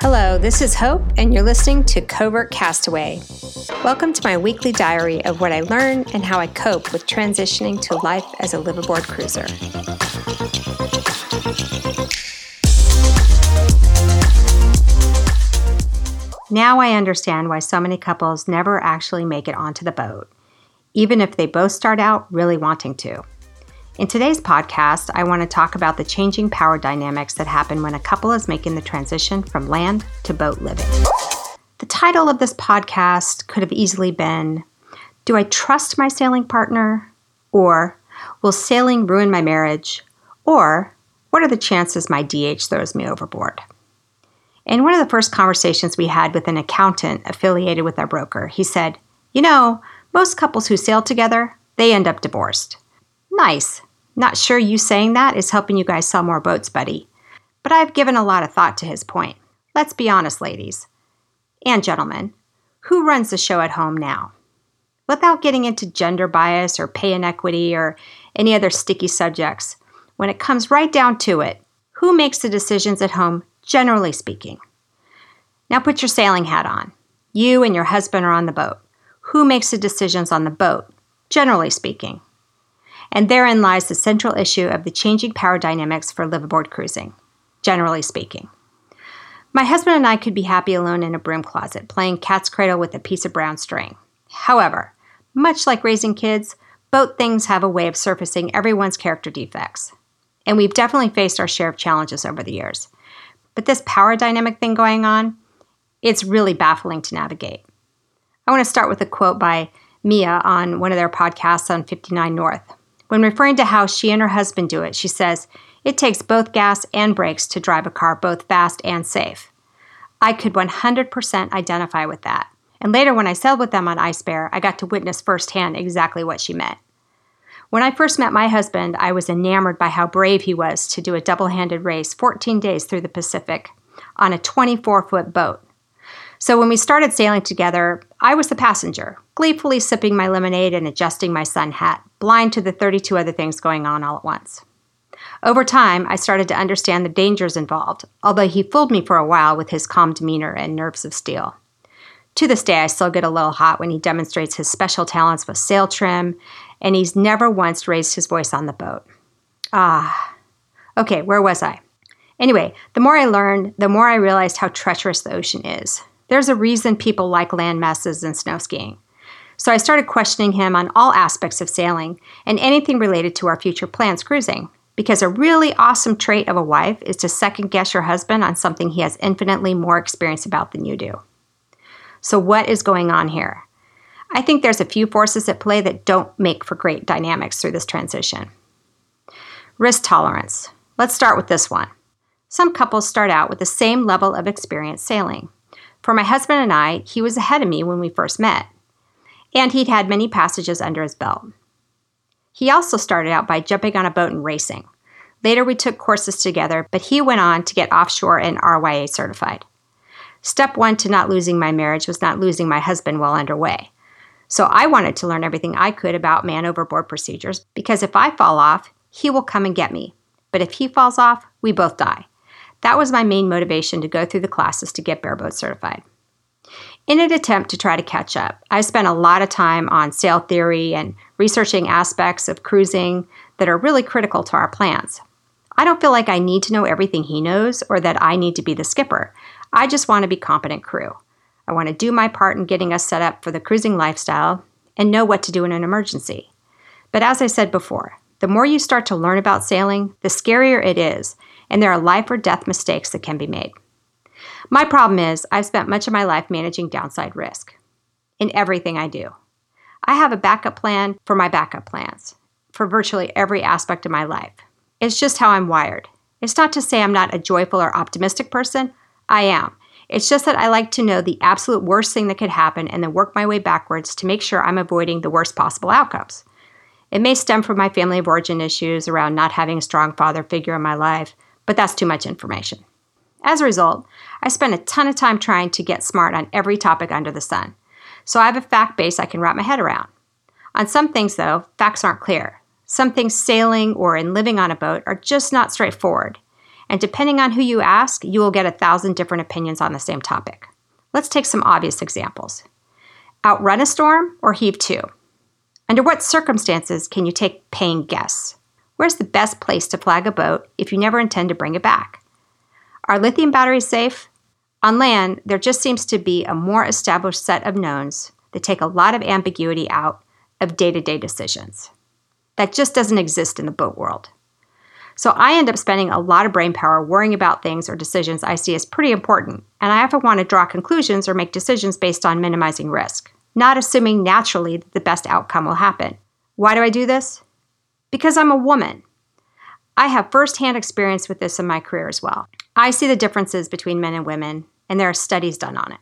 Hello, this is Hope, and you're listening to Covert Castaway. Welcome to my weekly diary of what I learn and how I cope with transitioning to life as a liveaboard cruiser. Now I understand why so many couples never actually make it onto the boat, even if they both start out really wanting to. In today's podcast, I want to talk about the changing power dynamics that happen when a couple is making the transition from land to boat living. The title of this podcast could have easily been Do I Trust My Sailing Partner? or Will Sailing Ruin My Marriage? or What are the chances my DH throws me overboard? In one of the first conversations we had with an accountant affiliated with our broker, he said, You know, most couples who sail together, they end up divorced. Nice. Not sure you saying that is helping you guys sell more boats, buddy. But I've given a lot of thought to his point. Let's be honest, ladies and gentlemen. Who runs the show at home now? Without getting into gender bias or pay inequity or any other sticky subjects, when it comes right down to it, who makes the decisions at home generally speaking. Now put your sailing hat on. You and your husband are on the boat. Who makes the decisions on the boat, generally speaking? And therein lies the central issue of the changing power dynamics for liveaboard cruising, generally speaking. My husband and I could be happy alone in a broom closet, playing cat's cradle with a piece of brown string. However, much like raising kids, boat things have a way of surfacing everyone's character defects. And we've definitely faced our share of challenges over the years. But this power dynamic thing going on, it's really baffling to navigate. I want to start with a quote by Mia on one of their podcasts on 59 North. When referring to how she and her husband do it, she says, It takes both gas and brakes to drive a car both fast and safe. I could 100% identify with that. And later, when I sailed with them on Ice Bear, I got to witness firsthand exactly what she meant. When I first met my husband, I was enamored by how brave he was to do a double handed race 14 days through the Pacific on a 24 foot boat. So when we started sailing together, I was the passenger, gleefully sipping my lemonade and adjusting my sun hat, blind to the 32 other things going on all at once. Over time, I started to understand the dangers involved, although he fooled me for a while with his calm demeanor and nerves of steel. To this day, I still get a little hot when he demonstrates his special talents with sail trim and he's never once raised his voice on the boat. Ah, okay, where was I? Anyway, the more I learned, the more I realized how treacherous the ocean is. There's a reason people like land masses and snow skiing. So I started questioning him on all aspects of sailing and anything related to our future plans cruising. Because a really awesome trait of a wife is to second guess your husband on something he has infinitely more experience about than you do. So, what is going on here? I think there's a few forces at play that don't make for great dynamics through this transition. Risk tolerance. Let's start with this one. Some couples start out with the same level of experience sailing. For my husband and I, he was ahead of me when we first met, and he'd had many passages under his belt. He also started out by jumping on a boat and racing. Later, we took courses together, but he went on to get offshore and RYA certified. Step one to not losing my marriage was not losing my husband while underway. So I wanted to learn everything I could about man overboard procedures because if I fall off, he will come and get me. But if he falls off, we both die. That was my main motivation to go through the classes to get bareboat certified. In an attempt to try to catch up, I spent a lot of time on sail theory and researching aspects of cruising that are really critical to our plans. I don't feel like I need to know everything he knows or that I need to be the skipper. I just want to be competent crew. I want to do my part in getting us set up for the cruising lifestyle and know what to do in an emergency. But as I said before, the more you start to learn about sailing, the scarier it is, and there are life or death mistakes that can be made. My problem is, I've spent much of my life managing downside risk in everything I do. I have a backup plan for my backup plans for virtually every aspect of my life. It's just how I'm wired. It's not to say I'm not a joyful or optimistic person, I am. It's just that I like to know the absolute worst thing that could happen and then work my way backwards to make sure I'm avoiding the worst possible outcomes. It may stem from my family of origin issues around not having a strong father figure in my life, but that's too much information. As a result, I spend a ton of time trying to get smart on every topic under the sun. So I have a fact base I can wrap my head around. On some things, though, facts aren't clear. Some things sailing or in living on a boat are just not straightforward. And depending on who you ask, you will get a thousand different opinions on the same topic. Let's take some obvious examples. Outrun a storm or heave to? Under what circumstances can you take paying guests? Where's the best place to flag a boat if you never intend to bring it back? Are lithium batteries safe? On land, there just seems to be a more established set of knowns that take a lot of ambiguity out of day to day decisions. That just doesn't exist in the boat world. So I end up spending a lot of brain power worrying about things or decisions I see as pretty important, and I often want to draw conclusions or make decisions based on minimizing risk, not assuming naturally that the best outcome will happen. Why do I do this? Because I'm a woman. I have firsthand experience with this in my career as well. I see the differences between men and women, and there are studies done on it.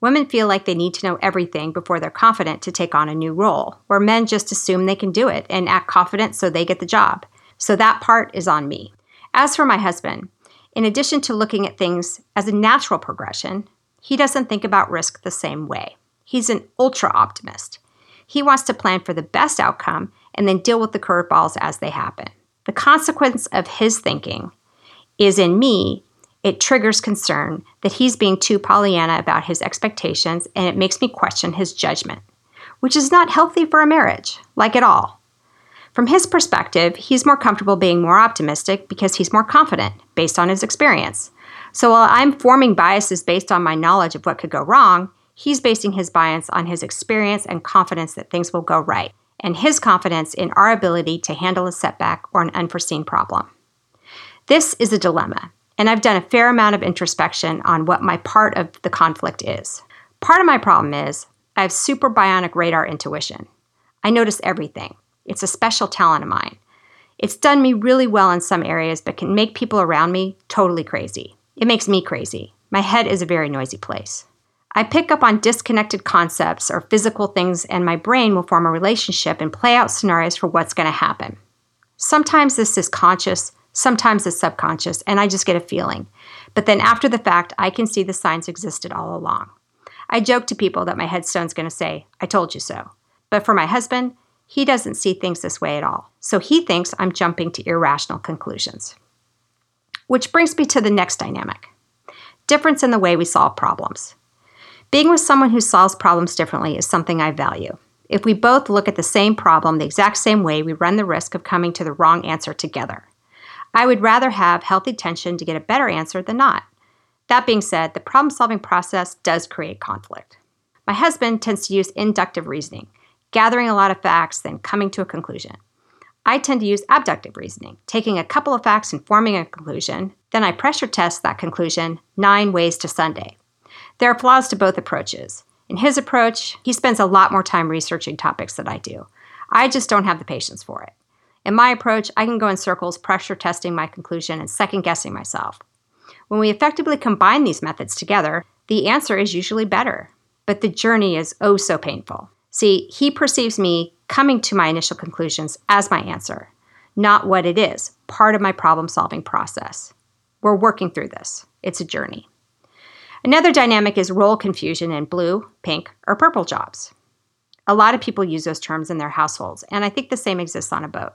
Women feel like they need to know everything before they're confident to take on a new role, where men just assume they can do it and act confident so they get the job. So that part is on me. As for my husband, in addition to looking at things as a natural progression, he doesn't think about risk the same way. He's an ultra optimist. He wants to plan for the best outcome and then deal with the curveballs as they happen. The consequence of his thinking is in me, it triggers concern that he's being too Pollyanna about his expectations and it makes me question his judgment, which is not healthy for a marriage, like at all. From his perspective, he's more comfortable being more optimistic because he's more confident based on his experience. So while I'm forming biases based on my knowledge of what could go wrong, he's basing his bias on his experience and confidence that things will go right, and his confidence in our ability to handle a setback or an unforeseen problem. This is a dilemma, and I've done a fair amount of introspection on what my part of the conflict is. Part of my problem is I have super bionic radar intuition. I notice everything. It's a special talent of mine. It's done me really well in some areas, but can make people around me totally crazy. It makes me crazy. My head is a very noisy place. I pick up on disconnected concepts or physical things, and my brain will form a relationship and play out scenarios for what's going to happen. Sometimes this is conscious, sometimes it's subconscious, and I just get a feeling. But then after the fact, I can see the signs existed all along. I joke to people that my headstone's going to say, I told you so. But for my husband, he doesn't see things this way at all. So he thinks I'm jumping to irrational conclusions. Which brings me to the next dynamic difference in the way we solve problems. Being with someone who solves problems differently is something I value. If we both look at the same problem the exact same way, we run the risk of coming to the wrong answer together. I would rather have healthy tension to get a better answer than not. That being said, the problem solving process does create conflict. My husband tends to use inductive reasoning gathering a lot of facts, then coming to a conclusion. I tend to use abductive reasoning, taking a couple of facts and forming a conclusion, then I pressure test that conclusion nine ways to Sunday. There are flaws to both approaches. In his approach, he spends a lot more time researching topics than I do. I just don't have the patience for it. In my approach, I can go in circles pressure testing my conclusion and second guessing myself. When we effectively combine these methods together, the answer is usually better, but the journey is oh so painful. See, he perceives me coming to my initial conclusions as my answer, not what it is, part of my problem solving process. We're working through this. It's a journey. Another dynamic is role confusion in blue, pink, or purple jobs. A lot of people use those terms in their households, and I think the same exists on a boat.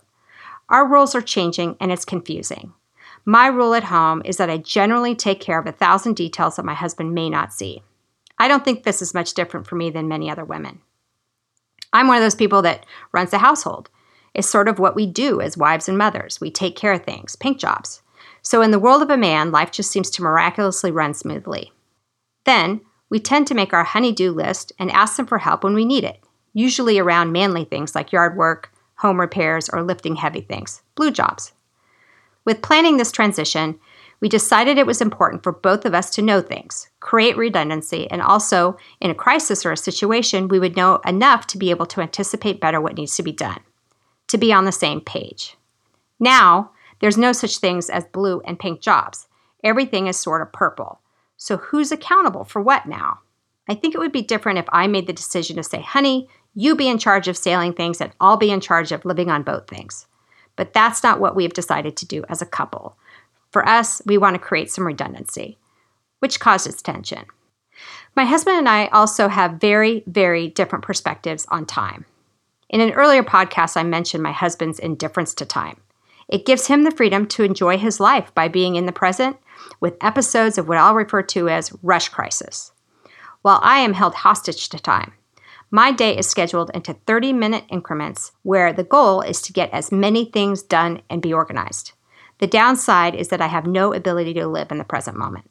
Our roles are changing and it's confusing. My rule at home is that I generally take care of a thousand details that my husband may not see. I don't think this is much different for me than many other women. I'm one of those people that runs the household. It's sort of what we do as wives and mothers. We take care of things, pink jobs. So, in the world of a man, life just seems to miraculously run smoothly. Then, we tend to make our honey-do list and ask them for help when we need it, usually around manly things like yard work, home repairs, or lifting heavy things, blue jobs. With planning this transition, we decided it was important for both of us to know things, create redundancy, and also, in a crisis or a situation, we would know enough to be able to anticipate better what needs to be done, to be on the same page. Now, there's no such things as blue and pink jobs. Everything is sort of purple. So, who's accountable for what now? I think it would be different if I made the decision to say, honey, you be in charge of sailing things and I'll be in charge of living on boat things. But that's not what we've decided to do as a couple. For us, we want to create some redundancy, which causes tension. My husband and I also have very, very different perspectives on time. In an earlier podcast, I mentioned my husband's indifference to time. It gives him the freedom to enjoy his life by being in the present with episodes of what I'll refer to as rush crisis. While I am held hostage to time, my day is scheduled into 30 minute increments where the goal is to get as many things done and be organized. The downside is that I have no ability to live in the present moment.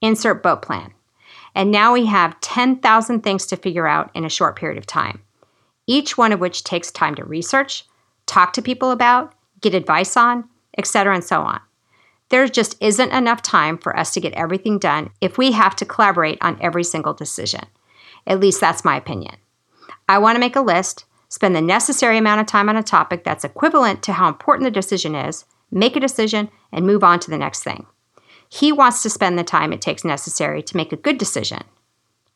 Insert boat plan. And now we have 10,000 things to figure out in a short period of time, each one of which takes time to research, talk to people about, get advice on, etc., and so on. There just isn't enough time for us to get everything done if we have to collaborate on every single decision. At least that's my opinion. I want to make a list, spend the necessary amount of time on a topic that's equivalent to how important the decision is, make a decision, and move on to the next thing. He wants to spend the time it takes necessary to make a good decision,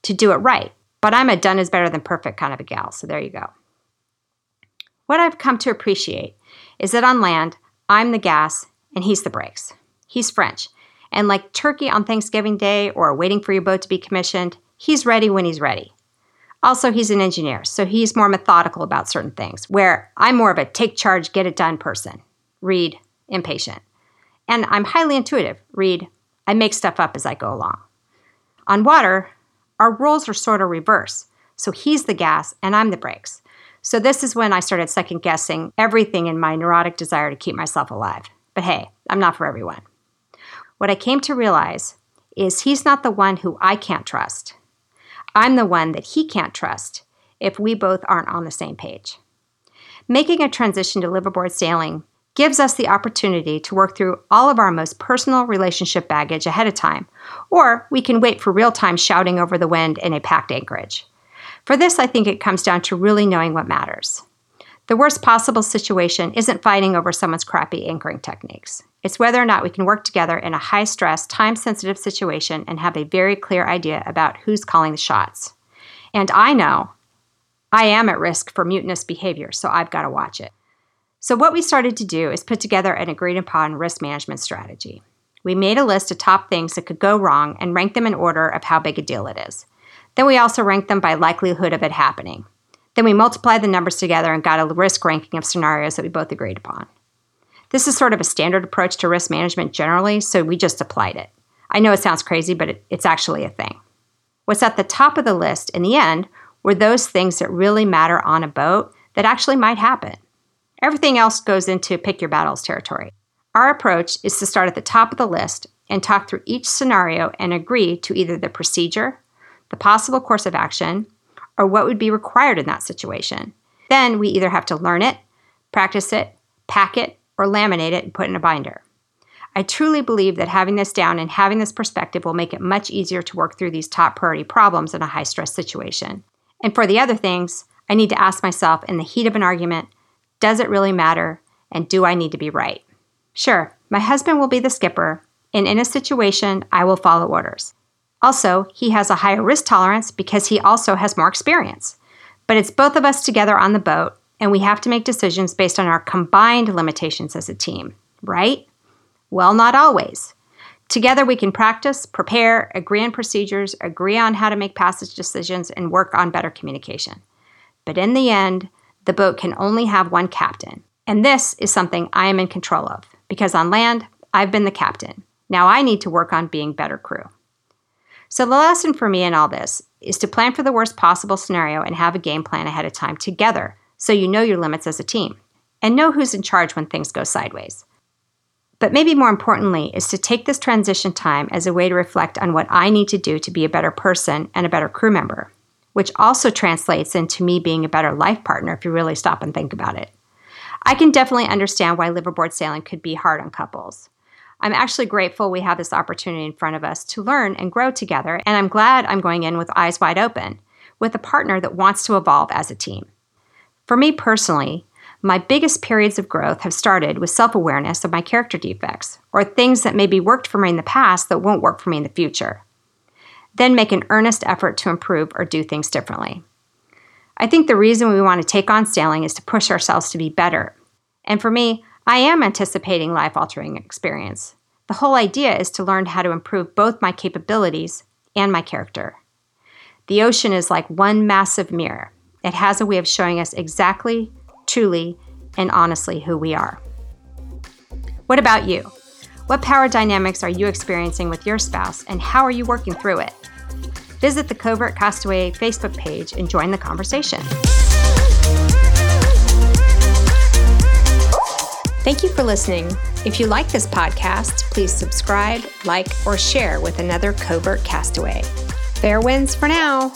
to do it right. But I'm a done is better than perfect kind of a gal, so there you go. What I've come to appreciate is that on land, I'm the gas and he's the brakes. He's French. And like turkey on Thanksgiving Day or waiting for your boat to be commissioned, he's ready when he's ready. Also, he's an engineer, so he's more methodical about certain things, where I'm more of a take charge, get it done person. Read, impatient. And I'm highly intuitive. Read, I make stuff up as I go along. On water, our roles are sort of reverse. So he's the gas and I'm the brakes. So this is when I started second guessing everything in my neurotic desire to keep myself alive. But hey, I'm not for everyone. What I came to realize is he's not the one who I can't trust. I'm the one that he can't trust if we both aren't on the same page. Making a transition to liveaboard sailing gives us the opportunity to work through all of our most personal relationship baggage ahead of time, or we can wait for real time shouting over the wind in a packed anchorage. For this, I think it comes down to really knowing what matters. The worst possible situation isn't fighting over someone's crappy anchoring techniques. It's whether or not we can work together in a high stress, time sensitive situation and have a very clear idea about who's calling the shots. And I know I am at risk for mutinous behavior, so I've got to watch it. So, what we started to do is put together an agreed upon risk management strategy. We made a list of top things that could go wrong and ranked them in order of how big a deal it is. Then we also ranked them by likelihood of it happening. Then we multiplied the numbers together and got a risk ranking of scenarios that we both agreed upon. This is sort of a standard approach to risk management generally, so we just applied it. I know it sounds crazy, but it, it's actually a thing. What's at the top of the list in the end were those things that really matter on a boat that actually might happen. Everything else goes into pick your battles territory. Our approach is to start at the top of the list and talk through each scenario and agree to either the procedure, the possible course of action, or what would be required in that situation. Then we either have to learn it, practice it, pack it, or laminate it and put in a binder. I truly believe that having this down and having this perspective will make it much easier to work through these top priority problems in a high stress situation. And for the other things, I need to ask myself in the heat of an argument does it really matter? And do I need to be right? Sure, my husband will be the skipper, and in a situation, I will follow orders. Also, he has a higher risk tolerance because he also has more experience. But it's both of us together on the boat, and we have to make decisions based on our combined limitations as a team, right? Well, not always. Together, we can practice, prepare, agree on procedures, agree on how to make passage decisions, and work on better communication. But in the end, the boat can only have one captain. And this is something I am in control of because on land, I've been the captain. Now I need to work on being better crew. So, the lesson for me in all this is to plan for the worst possible scenario and have a game plan ahead of time together so you know your limits as a team and know who's in charge when things go sideways. But maybe more importantly, is to take this transition time as a way to reflect on what I need to do to be a better person and a better crew member which also translates into me being a better life partner if you really stop and think about it. I can definitely understand why liveaboard sailing could be hard on couples. I'm actually grateful we have this opportunity in front of us to learn and grow together, and I'm glad I'm going in with eyes wide open, with a partner that wants to evolve as a team. For me personally, my biggest periods of growth have started with self awareness of my character defects, or things that maybe worked for me in the past that won't work for me in the future then make an earnest effort to improve or do things differently. I think the reason we want to take on sailing is to push ourselves to be better. And for me, I am anticipating life altering experience. The whole idea is to learn how to improve both my capabilities and my character. The ocean is like one massive mirror. It has a way of showing us exactly, truly, and honestly who we are. What about you? What power dynamics are you experiencing with your spouse, and how are you working through it? Visit the Covert Castaway Facebook page and join the conversation. Thank you for listening. If you like this podcast, please subscribe, like, or share with another Covert Castaway. Fair winds for now.